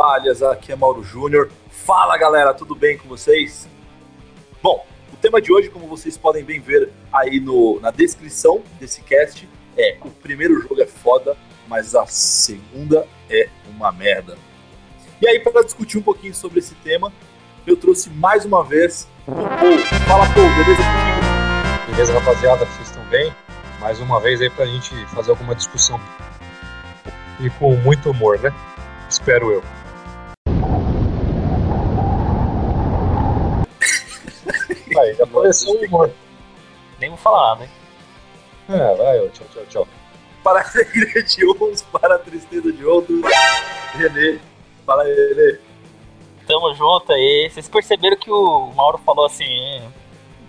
toalhas, aqui é Mauro Júnior. Fala galera, tudo bem com vocês? Bom, o tema de hoje, como vocês podem bem ver aí no, na descrição desse cast, é o primeiro jogo é foda, mas a segunda é uma merda. E aí, para discutir um pouquinho sobre esse tema, eu trouxe mais uma vez o Paul. Fala, Paul, beleza comigo? Beleza, rapaziada, vocês estão bem? Mais uma vez aí pra gente fazer alguma discussão. E com muito humor, né? Espero eu. Aí, já começou o humor. Nem vou falar nada, hein? É, vai, ó, tchau, tchau, tchau. Para a alegria de uns, para a tristeza de outros. Renê, fala aí, Renê. Tamo junto aí. Vocês perceberam que o Mauro falou assim: é,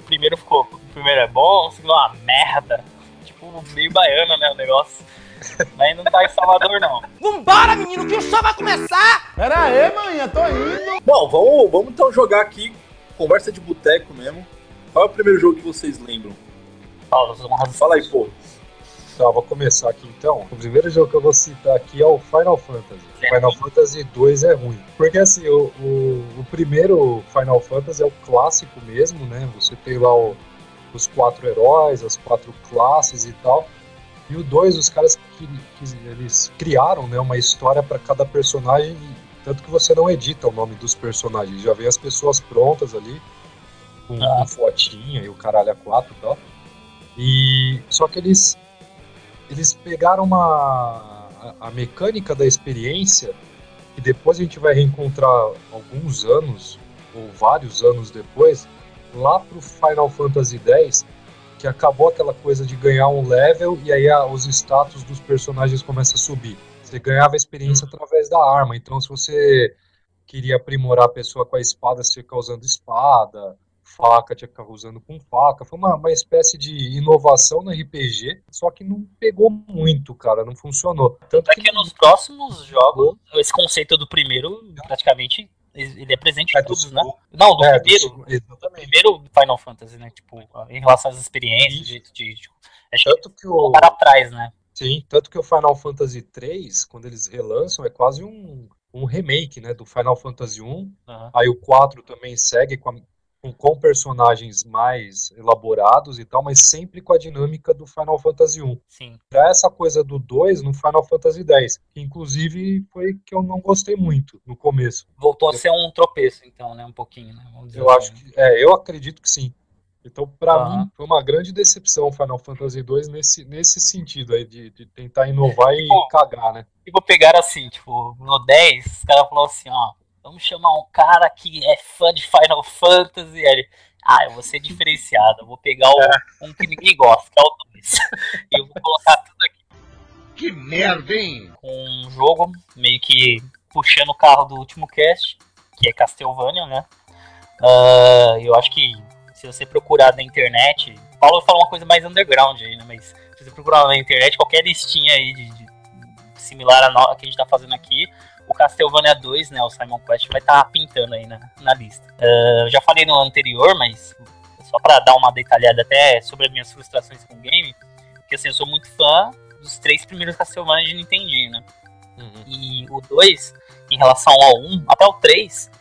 o primeiro ficou. O primeiro é bom, o segundo é uma merda. Tipo, meio baiano, né? O negócio. Mas não tá em Salvador, não. Vambora, menino, que o show vai começar! Pera aí, manhã, tô indo. Bom, vamos, vamos então jogar aqui, conversa de boteco mesmo. Qual é o primeiro jogo que vocês lembram? Fala, Fala aí, pô. Tá, vou começar aqui então. O primeiro jogo que eu vou citar aqui é o Final Fantasy. É. Final Fantasy 2 é ruim. Porque assim, o, o, o primeiro Final Fantasy é o clássico mesmo, né? Você tem lá o- os quatro heróis, as quatro classes e tal. E o 2, os caras que, que eles criaram né, uma história para cada personagem, tanto que você não edita o nome dos personagens, já vem as pessoas prontas ali, com, Ah. com fotinha e o caralho a quatro e tal. E só que eles eles pegaram uma a, a mecânica da experiência que depois a gente vai reencontrar alguns anos ou vários anos depois lá pro Final Fantasy X que acabou aquela coisa de ganhar um level e aí a- os status dos personagens começam a subir. Você ganhava experiência através da arma, então se você queria aprimorar a pessoa com a espada, você que ficar usando espada, faca, tinha que ficar usando com faca. Foi uma, uma espécie de inovação no RPG, só que não pegou muito, cara, não funcionou. Tanto É que nos próximos jogos, esse conceito do primeiro, praticamente, ele é presente em É, do todos, né? Não, do é, do primeiro. exatamente. Primeiro Final Fantasy, né? Tipo, em relação às experiências, jeito de. de acho que Tanto que o, para trás, né? Sim, tanto que o Final Fantasy 3, quando eles relançam, é quase um, um remake, né, do Final Fantasy 1. Aham. Aí o 4 também segue com, a- com, personagens mais elaborados e tal, mas sempre com a dinâmica do Final Fantasy 1. Sim. Pra essa coisa do 2 no Final Fantasy 10, que inclusive foi que eu não gostei muito no começo. Voltou a ser um tropeço, então, né? Um pouquinho, né? Vamos dizer Eu assim, acho que, é, eu acredito que sim. Então, pra Aham. mim, foi uma grande decepção o Final Fantasy 2 nesse, nesse sentido aí, de, de tentar inovar e Pô. cagar, né? Tipo, pegaram assim, tipo, no 10, os caras falaram assim, ó, vamos chamar um cara que é fã de Final Fantasy. Ele, ah, eu vou ser diferenciado, eu vou pegar o, um que ninguém gosta, que é o 2. e eu vou colocar tudo aqui Que merda, hein? com um jogo, meio que puxando o carro do último cast, que é Castlevania, né? Ah, eu acho que se você procurar na internet, Paulo falou uma coisa mais underground aí, né? Mas se você procurar na internet, qualquer listinha aí de, de- similar a, no- que a gente tá fazendo aqui, o Castlevania 2, né? O Simon Quest vai estar pintando aí na, na lista. Eu já falei no anterior, mas só pra dar uma detalhada até sobre as minhas frustrações com o game, porque assim, eu sou muito fã dos três primeiros Castlevania de Nintendinho, né? E o 2, em relação ao 1, até o 3,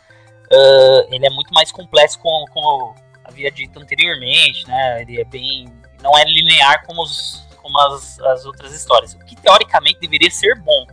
ah, ele é muito mais complexo como eu havia dito anteriormente, né? Ele é bem. não é linear como, os, como as, as outras histórias. O que teoricamente deveria ser bom.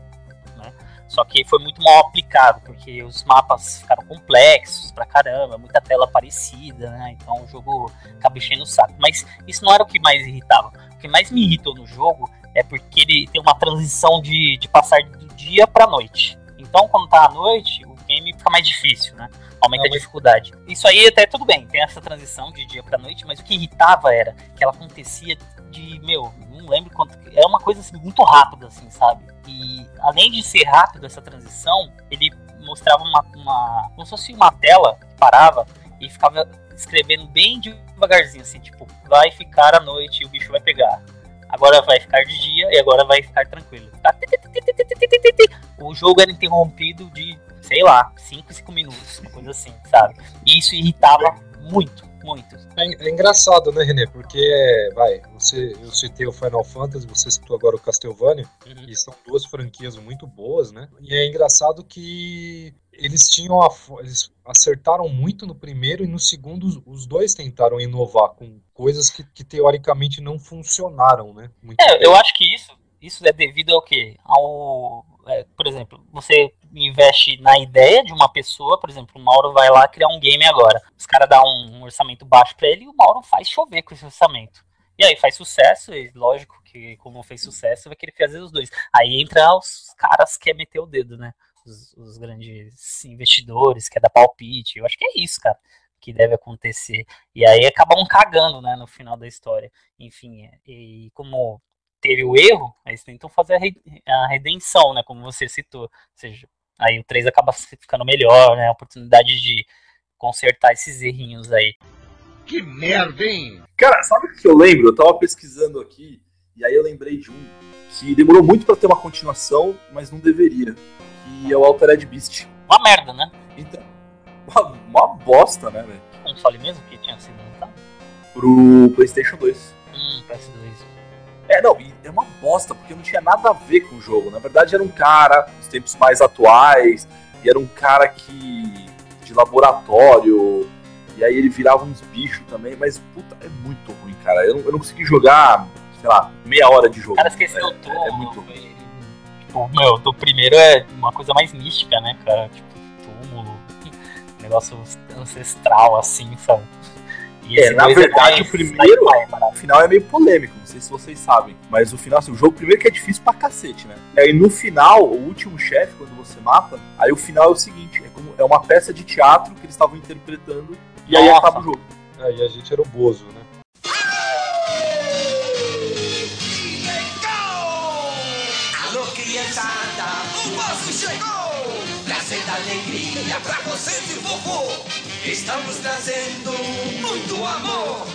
Né? Só que foi muito mal aplicado, porque os mapas ficaram complexos pra caramba, muita tela parecida, né? Então o jogo acaba enchendo o saco. Mas isso não era o que mais irritava. O que mais me irritou no jogo é porque ele tem uma transição de, de passar do dia pra noite. Então, quando tá à noite, o game fica mais difícil, né? Aumenta a dificuldade. Isso aí até tudo bem, tem essa transição de dia pra noite, mas o que irritava era que ela acontecia de, meu, não lembro quanto. Era uma coisa assim, muito rápida, assim, sabe? E além de ser rápido essa transição, ele mostrava uma, uma. como se fosse uma tela que parava e ficava escrevendo bem devagarzinho, assim, tipo, vai ficar à noite e o bicho vai pegar. Agora vai ficar de dia e agora vai ficar tranquilo. Tá? O jogo era interrompido de, sei lá, 5, 5 minutos, uma coisa assim, sabe? E isso irritava muito. Muito. É, é engraçado, né, Renê? Porque, vai, você, eu citei o Final Fantasy, você citou agora o Castlevania, Uhum. e são duas franquias muito boas, né? E é engraçado que eles tinham a, eles acertaram muito no primeiro e no segundo os- dois tentaram inovar com coisas que, que teoricamente não funcionaram, né? Muito É, bem. eu acho que isso, isso é devido ao quê? Ao, por exemplo, você investe na ideia de uma pessoa, por exemplo, o Mauro vai lá criar um game agora. Os caras dão um, um orçamento baixo pra ele e o Mauro faz chover com esse orçamento. E aí faz sucesso, e lógico que como fez sucesso, vai querer fazer os dois. Aí entra os caras que quer meter o dedo, né? Os, os grandes investidores, quer dar palpite. Eu acho que é isso, cara, que deve acontecer. E aí acabam cagando, né, no final da história. Enfim, é, e como teve o erro, eles tentam fazer a, re- a redenção, né? Como você citou. Ou seja, aí o 3 acaba ficando melhor, né? A oportunidade de consertar esses errinhos aí. Que merda, hein? Cara, sabe o que eu lembro? Eu tava pesquisando aqui, e aí eu lembrei de um que demorou muito pra ter uma continuação, mas não deveria. Que é o Altered Beast. Uma merda, né? Então, uma, uma bosta, né, velho? Que console mesmo que tinha sido lançado? Pro PlayStation 2. Hum, PS2. É, não, e é uma bosta, porque não tinha nada a ver com o jogo. Na verdade, era um cara, nos tempos mais atuais, e era um cara que. de laboratório, e aí ele virava uns bichos também, mas puta, é muito ruim, cara. Eu não, eu não consegui jogar, sei lá, meia hora de jogo. O cara esqueceu é, tudo. é muito ruim. Tipo, meu, do primeiro é uma coisa mais mística, né, cara? Tipo, túmulo, negócio ancestral, assim, sabe? É, na dois verdade, mais o primeiro- sci-fi, barato. O final é meio polêmico, não sei se vocês sabem. Mas o final, assim, o jogo primeiro que é difícil pra cacete, né? E aí no final, o último chefe, quando você mata, aí o final é o seguinte: é, como, é uma peça de teatro que eles estavam interpretando, e aí Nossa. acaba o jogo. É, e a gente era o Bozo, né? Alô, criançada, o Bozo chegou! Trazendo alegria pra vocês e vovô! Estamos trazendo muito amor!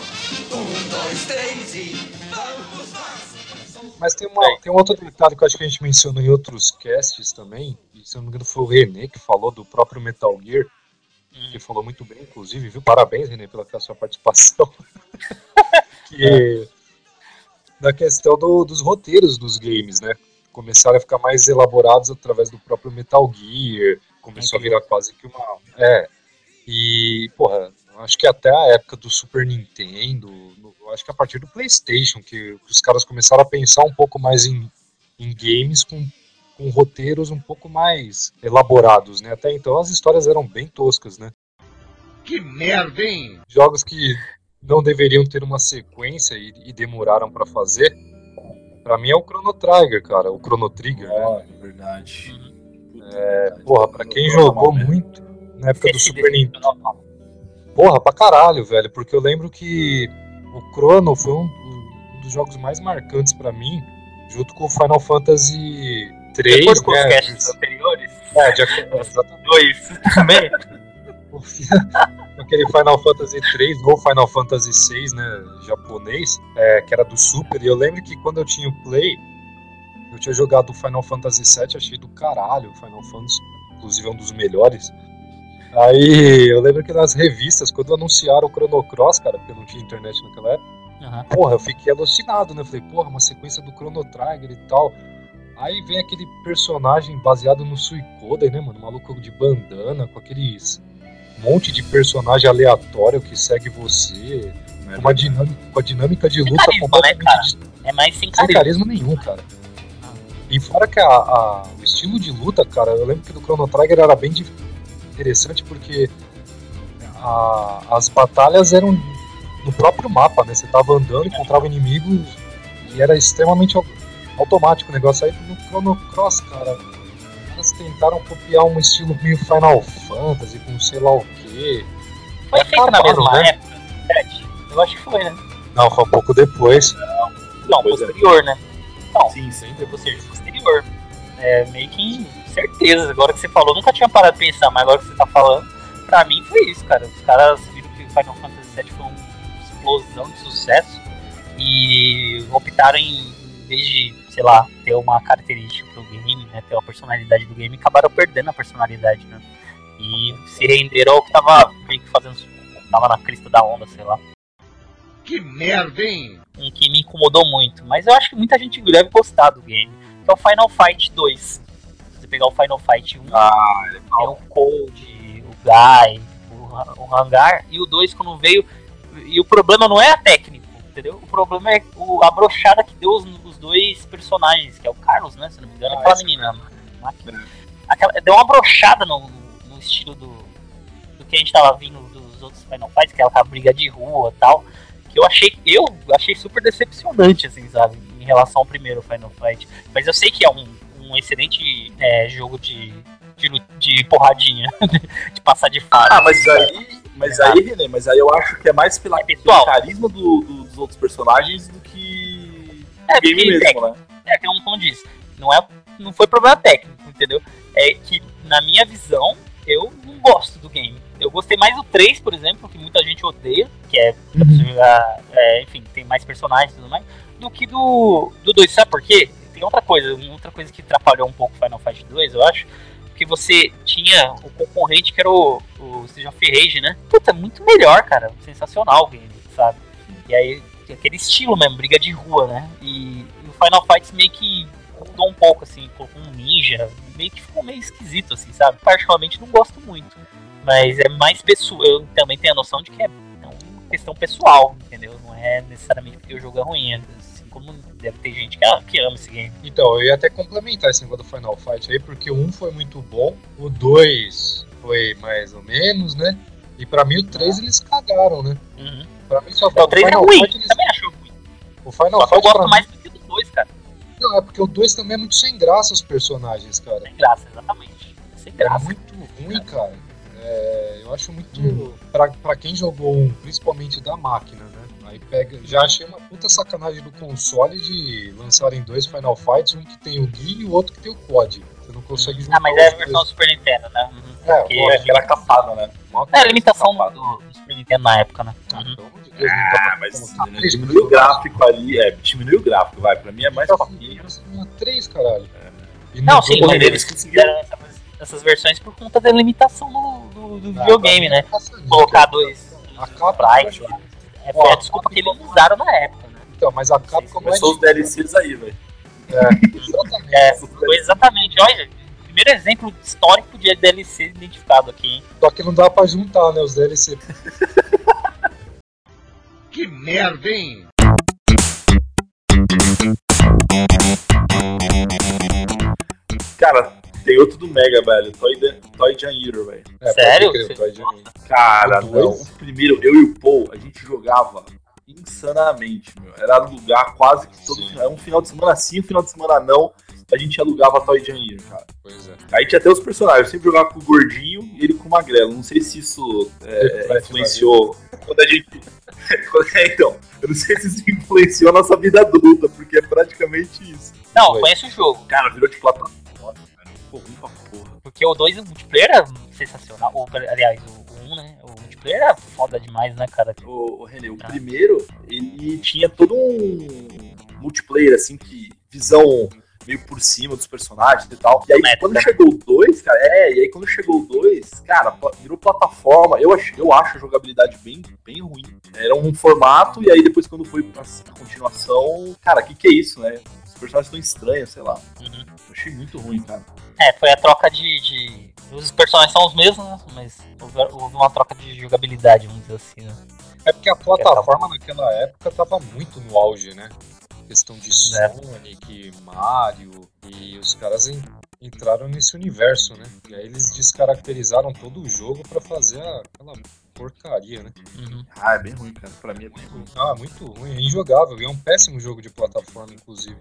Um, dois, três e vamos nós! Mas tem, uma, tem um outro detalhe que eu acho que a gente mencionou em outros casts também, e se eu não me engano foi o René que falou do próprio Metal Gear, Hum. que falou muito bem, inclusive, viu? Parabéns, René, pela sua participação. que na questão do- dos roteiros dos games, né? Começaram a ficar mais elaborados através do próprio Metal Gear, começou a virar quase que uma. É. E, porra, acho que até a época do Super Nintendo, no- acho que a partir do PlayStation, que, que os caras começaram a pensar um pouco mais em, em games com, com roteiros um pouco mais elaborados, né? Até então as histórias eram bem toscas, né? Que merda, hein? Jogos que não deveriam ter uma sequência e, e demoraram pra fazer. Pra mim é o Chrono Trigger, cara, o Chrono Trigger, né? Ah, é verdade. É, porra, pra quem jogou muito na época do Super Nintendo. Porra, pra caralho, velho, porque eu lembro que o Chrono foi um, um dos jogos mais marcantes pra mim, junto com o Final Fantasy De 3, acordo com os né? casts anteriores, É, de exatamente. dois também. aquele Final Fantasy 3 ou Final Fantasy 6, né, japonês, é, que era do Super, e eu lembro que quando eu tinha o Play, eu tinha jogado o Final Fantasy 7, achei do caralho o Final Fantasy, inclusive é um dos melhores. Aí eu lembro que nas revistas, quando anunciaram o Chrono Cross, cara, porque eu não tinha internet naquela época, Aham. porra, eu fiquei alucinado, né? Eu falei, porra, uma sequência do Chrono Trigger e tal. Aí vem aquele personagem baseado no Suicoden, né, mano? Maluco de bandana, com aqueles monte de personagem aleatório que segue você, com uma dinâmica, com a dinâmica de Sem luta carisma, completamente né, cara? dis- É mais sem sem carisma. carisma nenhum, cara. E fora que a- a- o estilo de luta, cara, eu lembro que do Chrono Trigger era bem dif- interessante porque a- as batalhas eram no próprio mapa, né? Você tava andando, encontrava inimigos e era extremamente au- automático o negócio. Aí no Chrono Cross, cara, elas tentaram copiar um estilo meio Final Fantasy, com sei lá o quê. Foi É feito na mesma né? época? Eu acho que foi, né? Não, foi um pouco depois. Não, Pois é. posterior, né? Não, Sim, sim. ou seja, posterior. É meio que certeza. Agora que você falou, nunca tinha parado de pensar, mas agora que você tá falando, pra mim foi isso, cara. Os caras viram que o Final Fantasy VII foi uma explosão de sucesso e optaram em, em vez de, sei lá, ter uma característica pro game, né, ter uma personalidade do game, acabaram perdendo a personalidade, né? E se renderam ao que tava meio que fazendo tava na crista da onda, sei lá. Que merda, hein? Um que me incomodou muito, mas eu acho que muita gente deve gostar do game, que é o Final Fight 2. Pegar o Final Fight 1, Ah, tem o Cold, o Guy, o, o Hangar, e o 2 quando veio. E o problema não é a técnica, entendeu? O problema é o, a brochada que deu os, os dois personagens, que é o Carlos, né? Se não me engano, Ah, aquela menina. Máquina. Aquela, deu uma brochada no, no estilo do, do que a gente tava vindo dos outros Final Fights, que é aquela briga de rua e tal. Que eu achei, eu achei super decepcionante, assim, sabe? Em relação ao primeiro Final Fight. Mas eu sei que é um, um excelente é, jogo de, de, de porradinha, de passar de fase. Ah, mas aí, mas aí, René, mas aí eu acho que é mais pela, É pessoal. pelo carisma do- do- dos outros personagens do que É, o game porque- mesmo, né? é que como disse, não, é, não foi problema técnico, entendeu? É que, na minha visão, eu não gosto do game. Eu gostei mais do 3, por exemplo, que muita gente odeia, que é pra você jogar, é, enfim, tem mais personagens e tudo mais, do que do, do 2. Sabe por quê? Outra coisa, outra coisa que atrapalhou um pouco Final Fight 2, eu acho, que você tinha o concorrente que era o, Street of Rage, né? Puta, muito melhor, cara. Sensacional o game, sabe? E aí, aquele estilo mesmo, briga de rua, né? E, e o Final Fights meio que mudou um pouco, assim, colocou um ninja, meio que ficou meio esquisito, assim, sabe? Particularmente não gosto muito. Mas é mais pessoal. Eu também tenho a noção de que é é uma questão pessoal, entendeu? Não é necessariamente porque o jogo é ruim. Assim como deve ter gente que, ah, que ama esse game. Então, eu ia até complementar esse negócio do Final Fight aí, porque o 1 foi muito bom, o 2 foi mais ou menos, né? E pra mim o 3 eles cagaram, né? Uhum. Pra mim só Então, o 3 é Final ruim, Fight, eles- também acho ruim. O Final Só que eu Fight pra gosto mais do que do 2, cara. Não, é porque o 2 também é muito sem graça os personagens, cara. Sem graça, exatamente. Sem É graça. muito ruim, cara. É, eu acho muito. Uhum. Pra, pra quem jogou um, principalmente da máquina, né? Aí pega. Já achei uma puta sacanagem do console de lançarem dois Final Fights, um que tem o Gui e o outro que tem o COD. Você não consegue juntar Ah, mas é a dois. versão Super Nintendo, né? Uhum. É, porque- É, que era capada, né? uma É a limitação do, do Super Nintendo na época, né? Ah, Uhum. de Deus, Ah, mas né, diminuiu o gráfico ali. É, diminuiu o gráfico, vai. Pra mim é mais papinho. funcionando três, caralho. E Não, sim, mas eles conseguiram- fizeram essas, versões por conta da limitação do, do, do Ah, videogame, né? Colocar dois A lá. É, foi a desculpa que eles usaram na época, né? Então, mas a Capcom não é Começou os DLCs aí, velho. Exatamente. É, foi exatamente, olha, primeiro exemplo histórico de DLC identificado aqui, hein? Só que não dá pra juntar, né? Os DLC. Que merda, hein? Cara, tem outro do Mega, velho. Toy, Dan- Toy Jan Hero, velho. É, Sério? pode crer, pode crer. Cara, O não. O primeiro, eu e o Paul, a gente jogava insanamente, meu. Era alugar quase que todo final. Um final de semana sim, um final de semana não. A gente alugava Toy Jan Hero, cara. Pois é. Aí tinha até os personagens. Eu sempre jogava com o gordinho e ele com o magrelo. Não sei se isso é, influenciou quando a gente. é, então, eu não sei se isso influenciou a nossa vida adulta, porque é praticamente isso. Não, Foi. conheço o jogo, Cara, virou de plataforma, Ficou ruim pra porra. porque o 2 o multiplayer era sensacional. Ou, aliás, o 1, um, né? O multiplayer era foda demais, né, cara? O, o René, o Tá. primeiro, ele tinha todo um multiplayer, assim, que visão meio por cima dos personagens e tal. E aí, quando chegou o 2, cara, é, e aí quando chegou o 2, cara, virou plataforma. Eu acho, eu acho a jogabilidade bem, bem ruim. Era um formato, e aí depois quando foi pra continuação, cara, o que que é isso, né? Os personagens estão estranhos, sei lá. Uhum. Eu achei muito ruim, cara. É, foi a troca de, de- Os personagens são os mesmos, né? Mas houve, uma troca de jogabilidade, vamos dizer assim, né? É porque a plataforma naquela época tava muito no auge, né? Questão de É. Sonic, Mario, e os caras en- entraram nesse universo, né? E aí eles descaracterizaram todo o jogo pra fazer aquela porcaria, né? Uhum. Ah, é bem ruim, cara. Pra mim é bem ruim. Ah, muito ruim, é injogável, e é um péssimo jogo de plataforma, inclusive.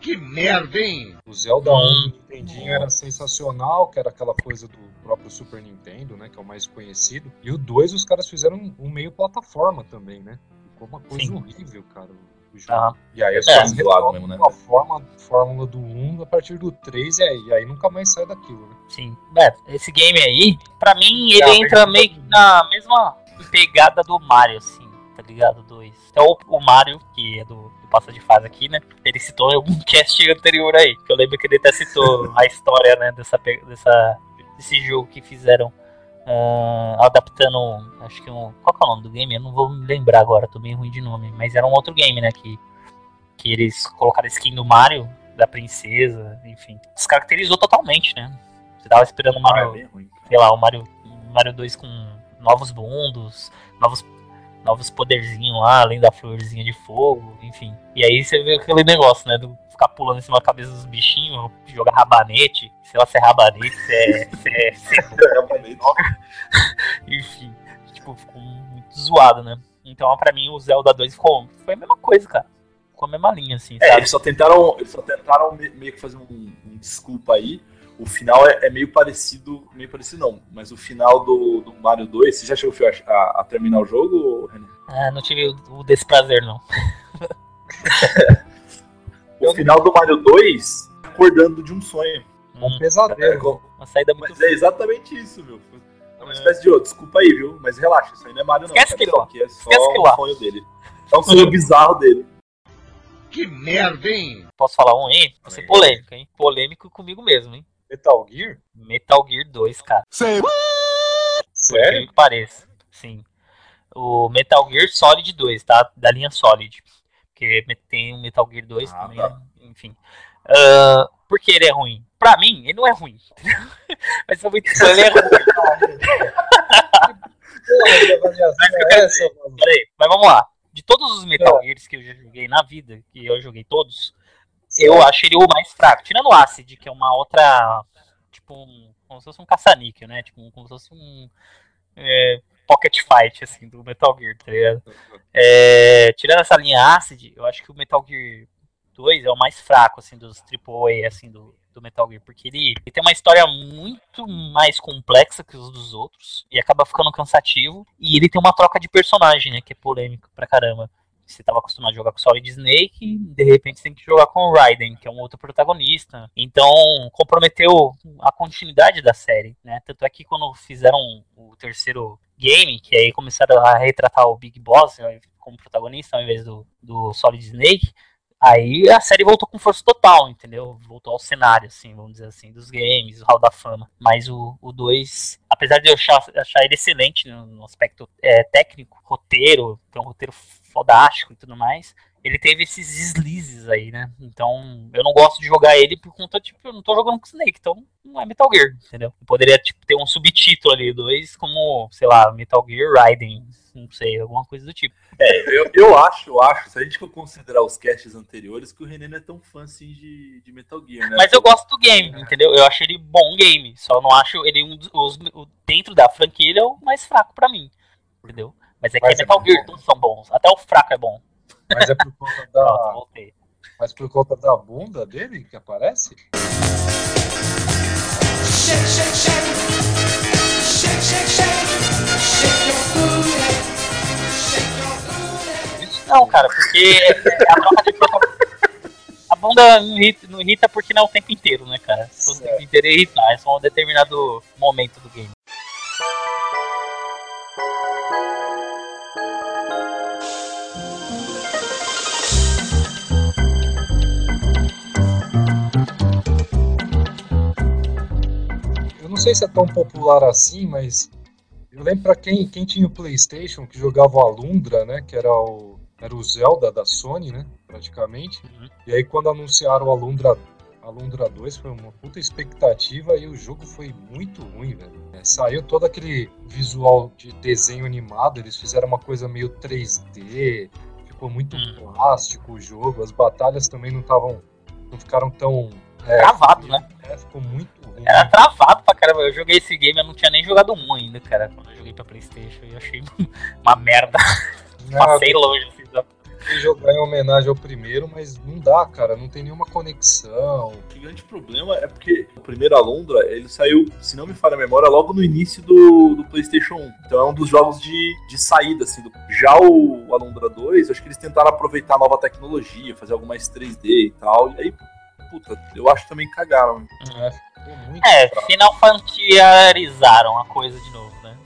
Que merda, hein? O Zelda Hum. 1 do Nintendinho era sensacional, que era aquela coisa do próprio Super Nintendo, né? Que é o mais conhecido. E o 2 os caras fizeram um, meio plataforma também, né? Ficou uma coisa Sim. horrível, cara, o jogo. Aham. E aí É, caras zoado retomam mesmo, né? a forma, fórmula do 1 a partir do 3 e aí, e aí nunca mais sai daquilo, né? Sim. É, esse game aí, pra mim, ele Ah, entra meio que na mesma pegada do Mario, assim, tá ligado? Dois. Então o, o Mario, que é do Passa de Fase aqui, né? Ele citou em algum cast anterior aí. Que eu lembro que ele até citou a história, né, dessa, dessa, desse jogo que fizeram ah, adaptando, acho que um. Qual que é o nome do game? Eu não vou me lembrar agora, tô bem ruim de nome. Mas era um outro game, né? Que, que eles colocaram a skin do Mario, da princesa, enfim. Descaracterizou totalmente, né? Você tava esperando o Ah, é Mario, bem ruim. sei lá, o Mario, Mario 2 com novos mundos, novos, novos poderzinhos lá, além da florzinha de fogo, enfim. E aí você vê aquele negócio, né? Do ficar pulando em cima da cabeça dos bichinhos, jogar rabanete, sei lá se é rabanete, se é, se é cebola, enfim. Tipo, ficou muito zoado, né? Então, pra mim, o Zelda 2 ficou, foi a mesma coisa, cara. Ficou a mesma linha, assim, É, sabe? eles só tentaram, eles só tentaram me- meio que fazer um, um desculpa aí. O final é, é meio parecido, meio parecido não, mas o final do, do Mario 2, você já chegou Fio, a, a terminar o jogo, René? Ah, não tive o, o desprazer, não. O final do Mario 2, acordando de um sonho. Um Hum, É, pesadelo. co- uma saída muito mas é exatamente isso, meu. É uma É. espécie de, ô, desculpa aí, viu? Mas relaxa, isso aí não é Mario não. Esquece aquilo isso aqui é só Esquece um lá. sonho dele. É um sonho bizarro dele. Que merda, hein? Posso falar um aí? Vou ser Aí. polêmico, hein? Polêmico comigo mesmo, hein? Metal Gear? Metal Gear 2, cara. Sei. Sério? que pareça. Sim. O Metal Gear Solid 2, tá? Da linha Solid. Porque tem o Metal Gear 2 Ah, também, tá. enfim. Ah, por que ele é ruim? Pra mim, ele não é ruim. Mas sou muito ele é ruim. É mano? Peraí, mas vamos lá. De todos os Metal Gears que eu já joguei na vida, que eu joguei todos, eu acho ele o mais fraco. Tirando o Acid, que é uma outra. Tipo, um, como se fosse um caça-níquel, né? Tipo, como se fosse um. é, pocket fight, assim, do Metal Gear, tá ligado? É, tirando essa linha Acid, eu acho que o Metal Gear 2 é o mais fraco, assim, dos AAA, assim, do, do Metal Gear. Porque ele, ele tem uma história muito mais complexa que os dos outros. E acaba ficando cansativo. E ele tem uma troca de personagem, né? Que é polêmico pra caramba. Você tava acostumado a jogar com Solid Snake e de repente você tem que jogar com o Raiden, que é um outro protagonista. Então comprometeu a continuidade da série, né? Tanto é que quando fizeram o terceiro game, que aí começaram a retratar o Big Boss né, como protagonista ao invés do, do Solid Snake, aí a série voltou com força total, entendeu? Voltou ao cenário, assim, vamos dizer assim, dos games, o Hall da Fama. Mas o 2, apesar de eu achar, achar ele excelente no, no aspecto é, técnico, roteiro, tem um roteiro fodástico e tudo mais, ele teve esses deslizes aí, né? Então, eu não gosto de jogar ele por conta, tipo, eu não tô jogando com Snake, então não é Metal Gear, entendeu? Eu poderia, tipo, ter um subtítulo ali, dois, como, sei lá, Metal Gear Raiden, não sei, alguma coisa do tipo. É, eu, eu acho, eu acho, se a gente for considerar os casts anteriores, que o René não é tão fã assim de, de Metal Gear, né? Mas eu gosto do game, entendeu? Eu acho ele bom game, só não acho ele um dos, os- dentro da franquia ele é o mais fraco pra mim, entendeu? Mas é que Mas é Metal. Gear todos são bons, até o fraco é bom. Mas é por conta Pronto, da, voltei. mas por conta da bunda dele que aparece? Shake, shake, shake. Shake, shake, shake. Shake your booty. Shake your booty. Não, cara, porque a troca de protagonista. A bunda não irrita, não irrita porque não é o tempo inteiro, né, cara? Se fosse o tempo inteiro ia irritar, é só um determinado momento do game. Sei se é tão popular assim, mas eu lembro pra quem, quem tinha o PlayStation que jogava o Alundra, né? Que era o, era o Zelda da Sony, né? Praticamente. Uhum. E aí quando anunciaram o Alundra, Alundra 2 foi uma puta expectativa e o jogo foi muito ruim, velho. É, saiu todo aquele visual de desenho animado, eles fizeram uma coisa meio 3D, ficou muito Hum. plástico o jogo, as batalhas também não estavam. não ficaram tão. É, Travado, né? É, ficou muito ruim. Era travado pra caramba. Eu joguei esse game, eu não tinha nem jogado um ainda, cara. Quando eu joguei pra Playstation, eu achei uma merda. Não, Passei longe, assim, da- eu jogar em homenagem ao primeiro, mas não dá, cara, não tem nenhuma conexão. O grande problema é porque o primeiro Alundra, ele saiu, se não me falha a memória, logo no início do, do PlayStation 1. Então é um dos jogos de, de saída, assim. do- Já o Alundra 2, acho que eles tentaram aproveitar a nova tecnologia, fazer algo mais 3D e tal. E aí, puta, eu acho que também cagaram. É, ficou muito É, final fantiarizaram a coisa de novo, né?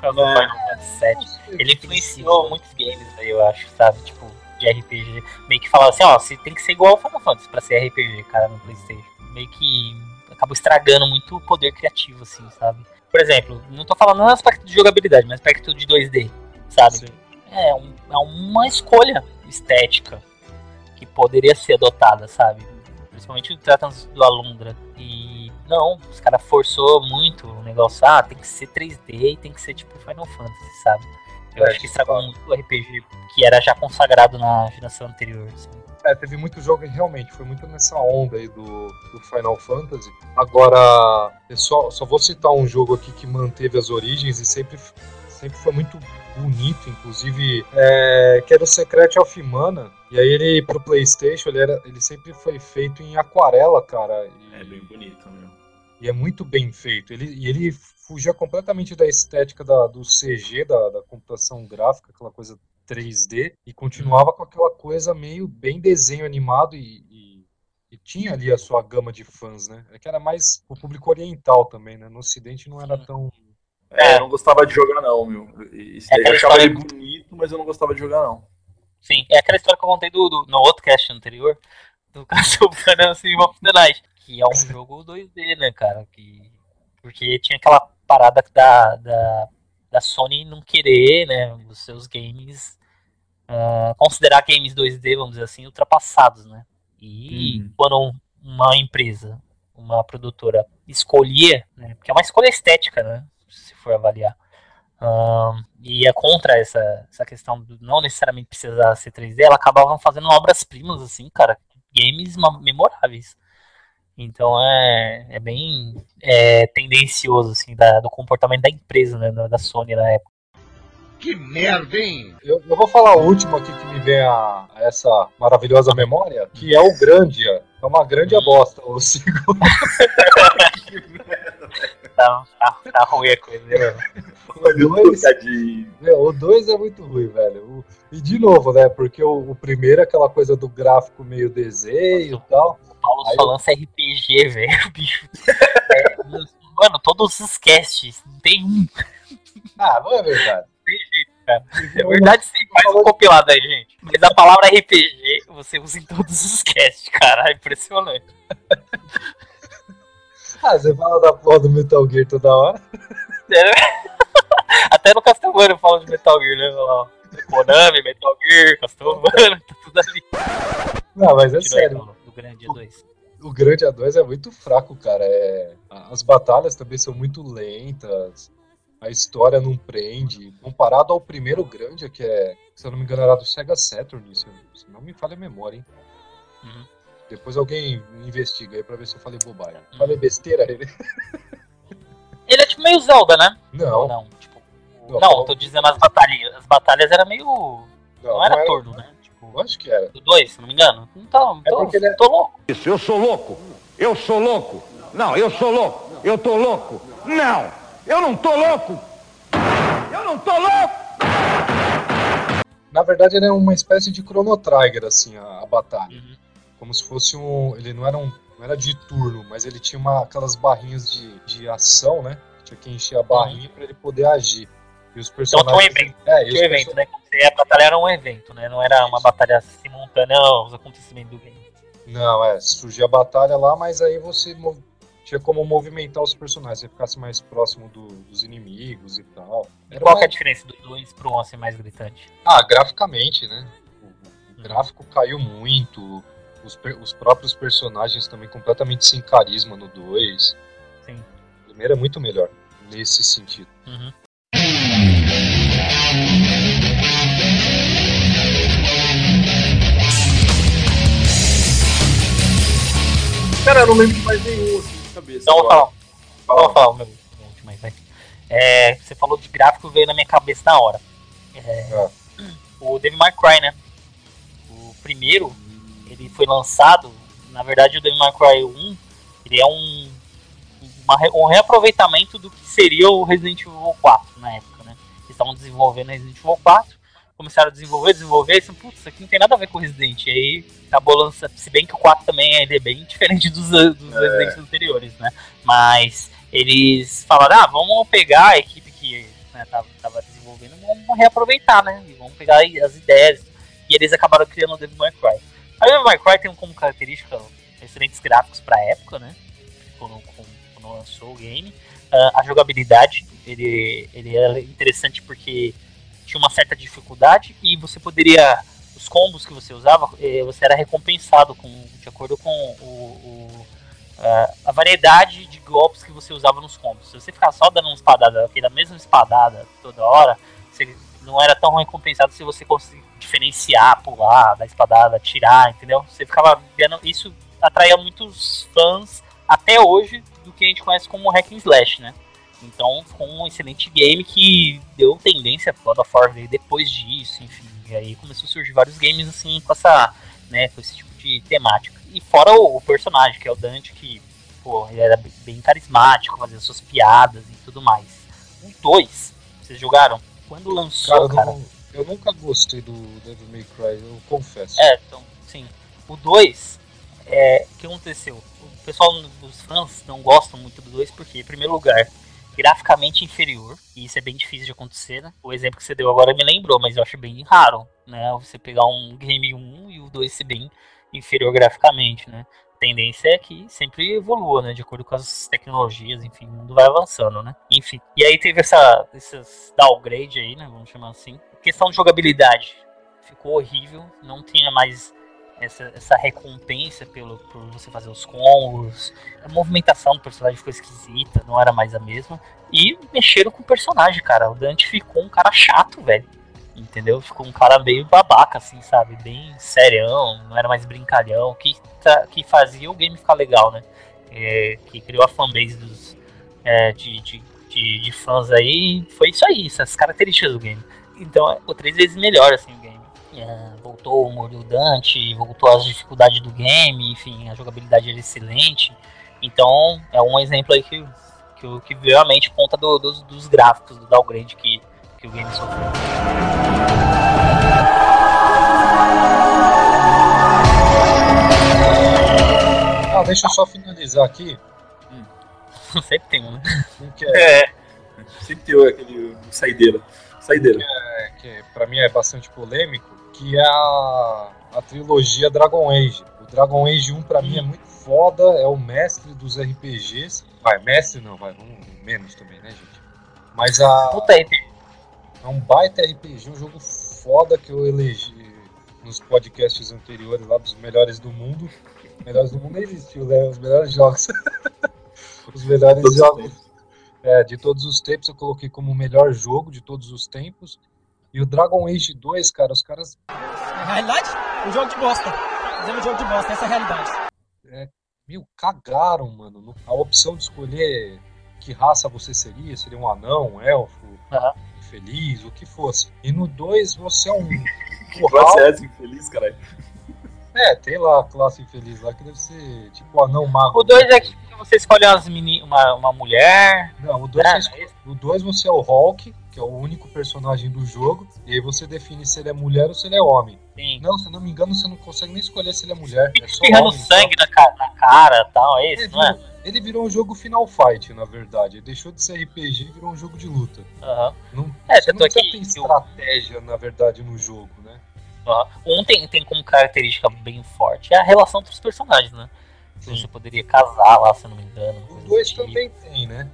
Do É. Final Fantasy VII. Ele influenciou muitos games aí, eu acho, sabe? Tipo, de RPG. Meio que falava assim, ó, você tem que ser igual ao Final Fantasy pra ser RPG, cara, no Playstation. Meio que acabou estragando muito o poder criativo, assim, sabe? Por exemplo, não tô falando no aspecto de jogabilidade, mas aspecto de 2D, sabe? Sim. É, um- é uma escolha estética que poderia ser adotada, sabe? Principalmente tratando do Alundra. E não, os caras forçou muito o negócio. Ah, tem que ser 3D e tem que ser tipo Final Fantasy, sabe? Eu É, acho que estragou muito o RPG que era já consagrado na geração anterior. Assim. É, teve muito jogo realmente foi muito nessa onda aí do, do Final Fantasy. Agora, eu só, só vou citar um jogo aqui que manteve as origens e sempre, sempre foi muito bonito, inclusive, é, que era o Secret of Mana. E aí ele pro Playstation, ele, era, ele sempre foi feito em aquarela, cara. E, É bem bonito, meu. e é muito bem feito. Ele, e ele fugia completamente da estética da, do CG, da, da computação gráfica, aquela coisa 3D, e continuava com aquela coisa meio bem desenho animado e, e- e tinha ali a sua gama de fãs, né? É que era mais o público oriental também, né? No ocidente não era tão... É, eu não gostava de jogar, não, meu. Isso É daí eu aquela achava história- ele bonito, mas eu não gostava de jogar, não. Sim, é aquela história que eu contei do, do- no outro cast anterior, do Castlevania Symphony of the Night, que é um jogo 2D, né, cara? Que, porque tinha aquela parada da, da, da Sony não querer, né, os seus games, ah, considerar games 2D, vamos dizer assim, ultrapassados, né? E Uhum. quando um- uma empresa, uma produtora escolhia, né, porque é uma escolha estética, né, se for avaliar, E é contra essa, essa questão do não necessariamente precisar ser 3D, ela acabava fazendo obras-primas, assim, cara, games memoráveis. Então é, é bem é, tendencioso, assim, da- do comportamento da empresa, né, da, da Sony na época. Que merda, hein? Eu, eu vou falar o último aqui que me vem a, a essa maravilhosa memória, que é o Grandia. É uma grande Hum. bosta, o segundo. Tá, tá, tá ruim a coisa, né? O dois- Trocadilho. Meu, o 2 é muito ruim, velho. O- e de novo, né? Porque o, o primeiro é aquela coisa do gráfico meio desenho e tal. O Paulo Aí só eu- lança RPG, velho, bicho. É, mano, todos os casts, não tem um, Ah, não é verdade. tem jeito, cara. É verdade, sim, faz um compilado aí, gente. Mas a palavra RPG você usa em todos os casts, cara. É impressionante. Ah, você fala da porra do Metal Gear toda hora. Até no Castlevania eu falo de Metal Gear, né? Lá, Konami, Metal Gear, Castlevania, tá tudo ali. Não, mas é sério. Do grande 2. O Grande A2 é muito fraco, cara. É... As batalhas também são muito lentas. A história não prende. Comparado ao primeiro Grande, que é, se eu não me engano, era do Sega Saturn, se não me falha a memória, hein? Uhum. Depois alguém investiga aí pra ver se eu falei bobagem. Uhum. Falei besteira ele? Ele é tipo meio Zelda, né? Não, Ou não, não? Tipo, Não, não, não. tô dizendo as batalhas. As batalhas era meio. Não, era, era- torno, né? Tipo, Eu acho que era. do 2, se não me engano. Não tô, É tô, porque ele é- tô louco. Isso, eu sou louco. Eu sou louco. Não, eu sou louco. Eu tô louco. Não, eu não tô louco. Eu não tô louco. Na verdade, ele é uma espécie de Chrono Trigger, assim, a, a batalha. Uhum. Como se fosse um. Ele não era um. Não era de turno, mas ele tinha uma, aquelas barrinhas de, de ação, né? Tinha que encher a barrinha pra ele poder agir. E os Uhum. Então personagens. tinha um evento. É, e os Tinha um evento, né? Quando você- A batalha era um evento, né? Não era uma batalha simultânea aos acontecimentos do game. Não, é, surgia a batalha lá, mas aí você mo- tinha como movimentar os personagens, você ficasse mais próximo do- dos inimigos e tal. Era Qual uma- que é a diferença do 2 pro 1 ser mais gritante? Ah, graficamente, né? O, o gráfico caiu muito, os, os próprios personagens também completamente sem carisma no 2. Sim. O primeiro é muito melhor, nesse sentido. Uhum. Cara, eu não lembro de mais nenhum, assim, de cabeça. Então vou agora. falar o meu vai. É, você falou de gráfico, veio na minha cabeça na hora. É, Ah. O Devil May Cry, né? O primeiro, ele foi lançado, na verdade o Devil May Cry 1, ele é um, uma um reaproveitamento do que seria o Resident Evil 4 na época, né? Eles estavam desenvolvendo Resident Evil 4, começaram a desenvolver, desenvolver, e disseram, putz, isso aqui não tem nada a ver com Resident. E aí acabou lançando, se bem que o 4 também ele é bem diferente dos, dos É. Resident anteriores, né? Mas eles falaram, ah, vamos pegar a equipe que né, tava, tava desenvolvendo, vamos reaproveitar, né? E vamos pegar as ideias. E eles acabaram criando o Devil May Cry. A Devil May Cry tem como característica excelentes gráficos pra época, né? Quando quando lançou o game. Ah, a jogabilidade, ele, ele era interessante porque tinha uma certa dificuldade e você poderia. Os combos que você usava, eh, você era recompensado com, de acordo com o, o- a- a variedade de golpes que você usava nos combos. Se você ficar só dando uma espadada, aquela mesma espadada toda hora, você não era tão recompensado se você conseguir diferenciar, pular, dar espadada, tirar, entendeu? Você ficava vendo. Isso atraía muitos fãs até hoje do que a gente conhece como hack and slash, né? Então ficou um excelente game que deu tendência a God of War depois disso, enfim. E aí começou a surgir vários games assim com essa, né, com esse tipo de temática. E fora o, o personagem, que é o Dante, que, pô, ele era bem- carismático, fazia suas piadas e tudo mais. O 2, vocês jogaram? Quando Cara, lançou, eu, cara, não- eu nunca gostei do Devil May Cry, eu confesso. É, então, sim. O 2, é, o que aconteceu? O pessoal, os fãs, não gostam muito do 2 porque, em primeiro lugar, graficamente inferior, e isso é bem difícil de acontecer, né? O exemplo que você deu agora me lembrou, mas eu acho bem raro, né? Você pegar um game 1 e o 2 ser bem inferior graficamente, né? Tendência é que sempre evolua, né? De acordo com as tecnologias, enfim, o mundo vai avançando, né? Enfim. E aí teve essa, esses downgrade aí, né? Vamos chamar assim. Questão de jogabilidade. Ficou horrível, não tinha mais essa, essa recompensa pelo, por você fazer os combos. A movimentação do personagem ficou esquisita, não era mais a mesma. E mexeram com o personagem, cara. O Dante ficou um cara chato, velho. Entendeu? Ficou um cara meio babaca, assim, sabe? Bem serião, não era mais brincalhão. Que, que fazia o game ficar legal, né? É, que criou a fanbase dos, é, de, de, de, de fãs aí. Foi isso aí, essas características do game. Então é pô, três vezes melhor, assim, o game. É, voltou o humor do Dante, voltou as dificuldades do game, enfim, a jogabilidade era excelente. Então, é um exemplo aí que, que, o- que veio à mente conta do- dos, dos gráficos, do downgrade que, que o game sofreu. Deixa eu só finalizar aqui. Sempre tem um, né? um que é, É. Sempre tem aquele saideira. Saideira. que pra mim é bastante polêmico, que é a, a trilogia Dragon Age. O Dragon Age 1 pra mim é muito foda, é o mestre dos RPGs. Vai, mestre não, vai, um, menos também, né, gente? Mas a, Puta aí, é um baita RPG, um jogo foda que eu elegi nos podcasts anteriores lá dos melhores do mundo. Melhores do mundo não existiu, né? Os melhores jogos. Os melhores Todos os jogos é, de todos os tempos eu coloquei como o melhor jogo de todos os tempos. E o Dragon Age 2, cara, os caras Na realidade, um jogo de bosta. Fazendo um jogo de bosta, essa é a realidade. Meu, cagaram, mano. no- A opção de escolher que raça você seria, seria um anão, um elfo, Aham. infeliz, o que fosse. E no 2 você é um curral. S infeliz, caralho. É, tem lá a classe infeliz lá que deve ser tipo anão mago. O 2 é que você escolhe umas meni uma, uma mulher. Não, o 2 É, você, o você é o Hulk, que é o único personagem do jogo, e aí você define se ele é mulher ou se ele é homem. Tem Não, se eu não me engano, você não consegue nem escolher se ele é mulher. É só espirrando homem, sangue na, ca- na cara e tal, é Ele esse, não é? ele virou um jogo Final Fight, na verdade. Ele deixou de ser RPG e virou um jogo de luta. Aham. Não, É, você não é precisa que ter eu- estratégia, na verdade, no jogo, né? Um tem, tem como característica bem forte é a relação entre os personagens, né? Sim. Você poderia casar lá, se eu não me engano. O coisa do 2 tipo. também tem, né?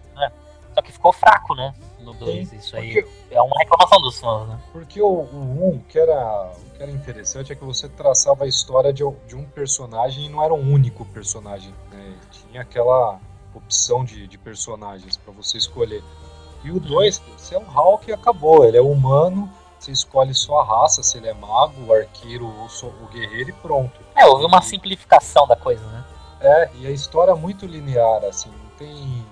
Só que ficou fraco, né? No 2. Isso aí Porque, é uma reclamação dos fãs, né? porque o 1, um, que, era, o que era interessante é que você traçava a história de, de um personagem e não era um único personagem, né? Tinha aquela opção de, de personagens para você escolher. E o 2, você é um Hulk e acabou. Ele é humano, você escolhe sua raça, se ele é mago, o arqueiro ou o guerreiro e pronto. É, houve uma simplificação da coisa, né? É, e a história é muito linear, assim, não tem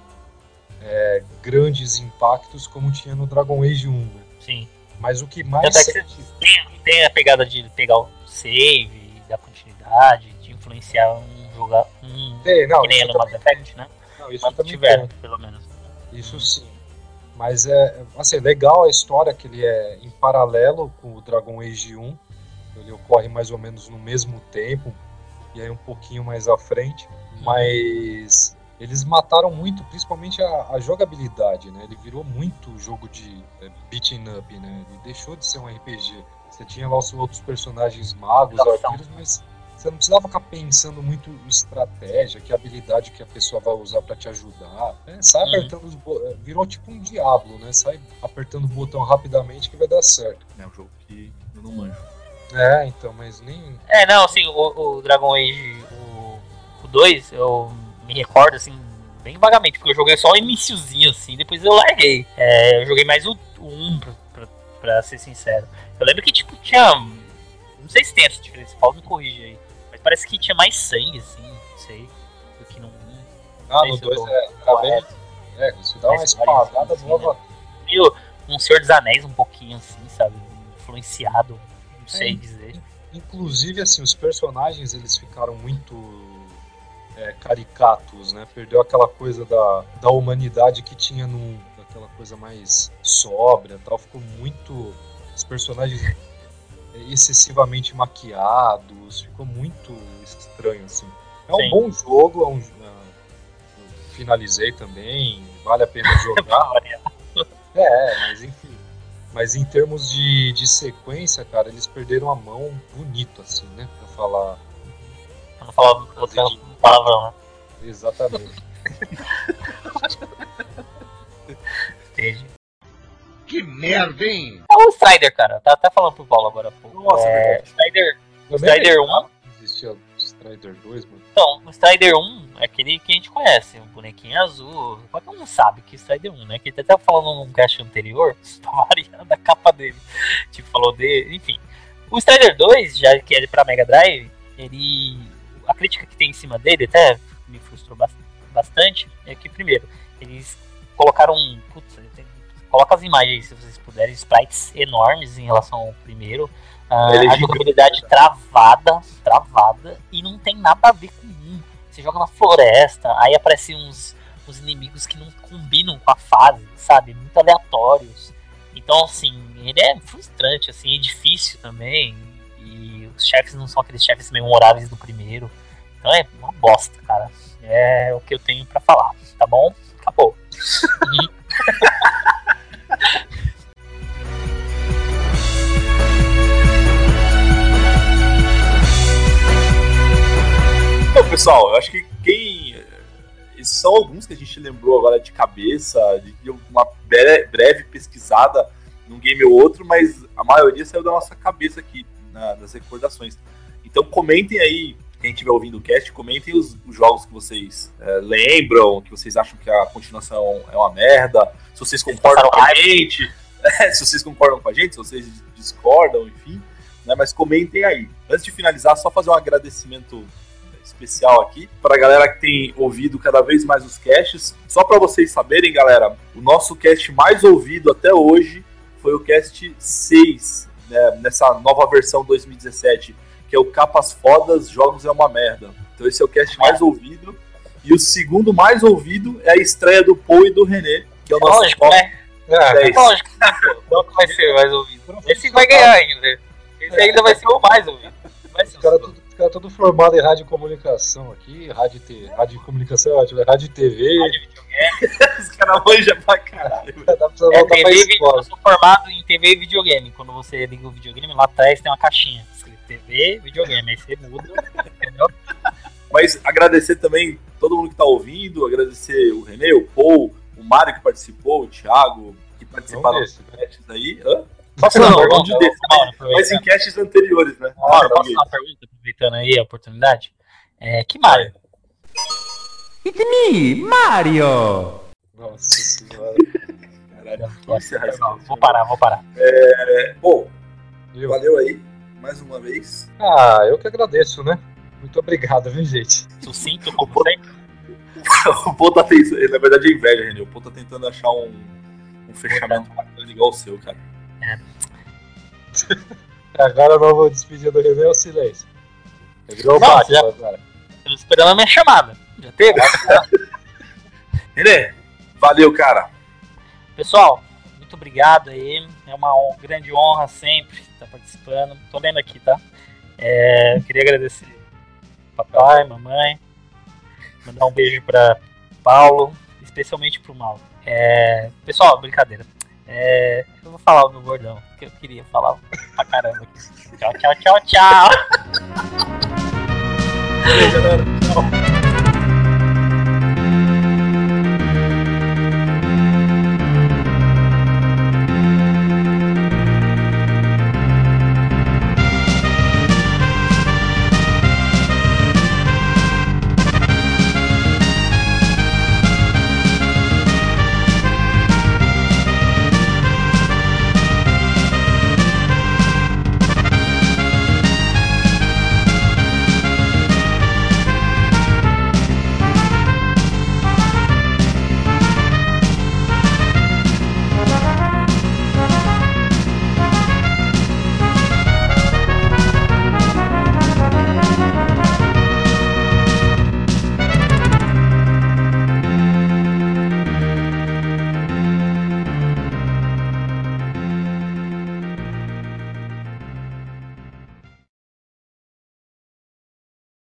é, grandes impactos como tinha no Dragon Age 1, né? Sim. Mas o que mais Até que você tem, tem a pegada de pegar o save, da continuidade, de influenciar um jogar. Um, tem, não, que nem é no Mass Effect, né? não, isso Mas tiveram, pelo menos. isso sim. Mas é, assim, legal a história que ele é em paralelo com o Dragon Age 1, ele ocorre mais ou menos no mesmo tempo, e aí um pouquinho mais à frente, mas eles mataram muito, principalmente a, a jogabilidade, né? Ele virou muito jogo de é, beating up, né? Ele deixou de ser um RPG. Você tinha lá os outros personagens magos, arqueiros, mas Você não precisava ficar pensando muito em estratégia, que habilidade que a pessoa vai usar pra te ajudar. né? Sai Uhum. apertando os bo... Virou tipo um diabo, né? Sai apertando o botão rapidamente que vai dar certo. É um jogo que eu não manjo. É, então, mas nem. É, não, assim, o, o Dragon Age, o, o 2, eu me recordo, assim, bem vagamente, porque eu joguei só o iniciozinho, assim, depois eu larguei. É, eu joguei mais o, o 1, pra, pra, pra ser sincero. Eu lembro que, tipo, tinha... Não sei se tem essa diferença, Paulo me corrige aí. Parece que tinha mais sangue, assim, não sei, do que no 1. Ah, no se eu 2 tô é, era bem. É, você dá uma espadada assim, nova. Meio um Senhor dos Anéis um pouquinho, assim, sabe? Influenciado, não sei É. dizer. Inclusive, assim, os personagens eles ficaram muito é, caricatos, né? Perdeu aquela coisa da, da humanidade que tinha no daquela coisa mais sóbria, tal. Ficou muito os personagens excessivamente maquiados, ficou muito estranho assim. É um Sim. bom jogo, é um, é, finalizei também, vale a pena jogar. É, mas enfim. Mas em termos de, de sequência, cara, eles perderam a mão bonito, assim, né? Pra falar Pra não falar outra palavrão, né? exatamente. Entendi. Que merda, hein? É o Strider, cara. Tá até falando pro Paulo agora há pouco. Nossa, é, verdade. Strider, Eu nem Strider lembrava 1. que Existia o Strider 2, mano. Então, o Strider 1 é aquele que a gente conhece, um bonequinho azul. Qualquer um sabe que é Strider 1, né? Que ele até falando num cast anterior, variar da capa dele. Tipo, falou dele, enfim. O Strider 2, já que é pra Mega Drive, ele. A crítica que tem em cima dele até me frustrou bas- bastante. É que, primeiro, eles colocaram. Putz, tem- coloca as imagens aí, se vocês puderem, sprites enormes em relação ao primeiro. É a jogabilidade travada, travada, e não tem nada a ver com um. Você joga na floresta, aí aparecem uns, uns inimigos que não combinam com a fase, sabe? Muito aleatórios. Então, assim, ele é frustrante, assim, é difícil também. E os chefes não são aqueles chefes memoráveis do primeiro. Então é uma bosta, cara. É o que eu tenho pra falar, tá bom? Acabou. pessoal, eu acho que quem. Esses são alguns que a gente lembrou agora de cabeça, de uma bre- breve pesquisada num game ou outro, mas a maioria saiu da nossa cabeça aqui, na- nas recordações. Então comentem aí, quem estiver ouvindo o cast, comentem os, os jogos que vocês é, lembram, que vocês acham que a continuação é uma merda, se vocês concordam com a gente, se vocês concordam com a gente, se vocês discordam, enfim. né, mas comentem aí. Antes de finalizar, só fazer um agradecimento especial aqui para a galera que tem ouvido cada vez mais os casts. Só para vocês saberem, galera, o nosso cast mais ouvido até hoje foi o cast 6, né, nessa nova versão 2017, que é o Capas Fodas, Jogos é uma Merda. Então esse é o cast mais ouvido. E o segundo mais ouvido é a estreia do Paul e do René, que é o nosso Lógico, top né? É, 10. Lógico, né, vai ser mais ouvido? Esse vai ganhar ainda. Esse ainda vai ser o mais ouvido. Vai ser o segundo. tudo, os cara tudo formado em rádio e comunicação aqui, rádio, te, rádio e comunicação, é ótimo, é rádio e TV, Os caras manjam pra caralho. dá pra você É voltar pra TV, e escola. eu sou formado em TV e videogame. Quando você liga o videogame, lá atrás tem uma caixinha escrito TV, videogame. Aí você muda, entendeu? Mas agradecer também todo mundo que tá ouvindo, agradecer o René, o Paul, o Mário que participou, o Thiago, que participaram Não dos casts aí. Hã? Faça Não, uma não, pergunta. não, desse, Mauro, Mas em anteriores, né? Mauro, Ah, posso fazer uma pergunta, aproveitando aí a oportunidade? É, que Mario? Nossa senhora. Caralho, vamos encerrar esse Não, cast. vou parar, vou parar. É, bom, Eu- valeu aí, mais uma vez. Ah, eu que agradeço, né? Muito obrigado, viu, gente? Sucinto, como sempre. O Paul tá tentando, na verdade é inveja, René. O Paul tá tentando achar um, um fechamento bacana igual o seu, cara. Agora a nova despedida do René é o silêncio. Ele virou Não, Batman já- agora. Tô esperando a minha chamada. Já teve? René, valeu, cara. Pessoal, muito obrigado aí. É uma grande honra sempre estar participando. Tô lendo aqui, tá? É, queria agradecer papai, mamãe. Mandar um beijo pra Paulo, especialmente pro Mauro. É, pessoal, brincadeira. É, eu vou falar o meu bordão, que eu queria falar pra caramba aqui. Tchau, tchau, tchau, tchau. 我觉得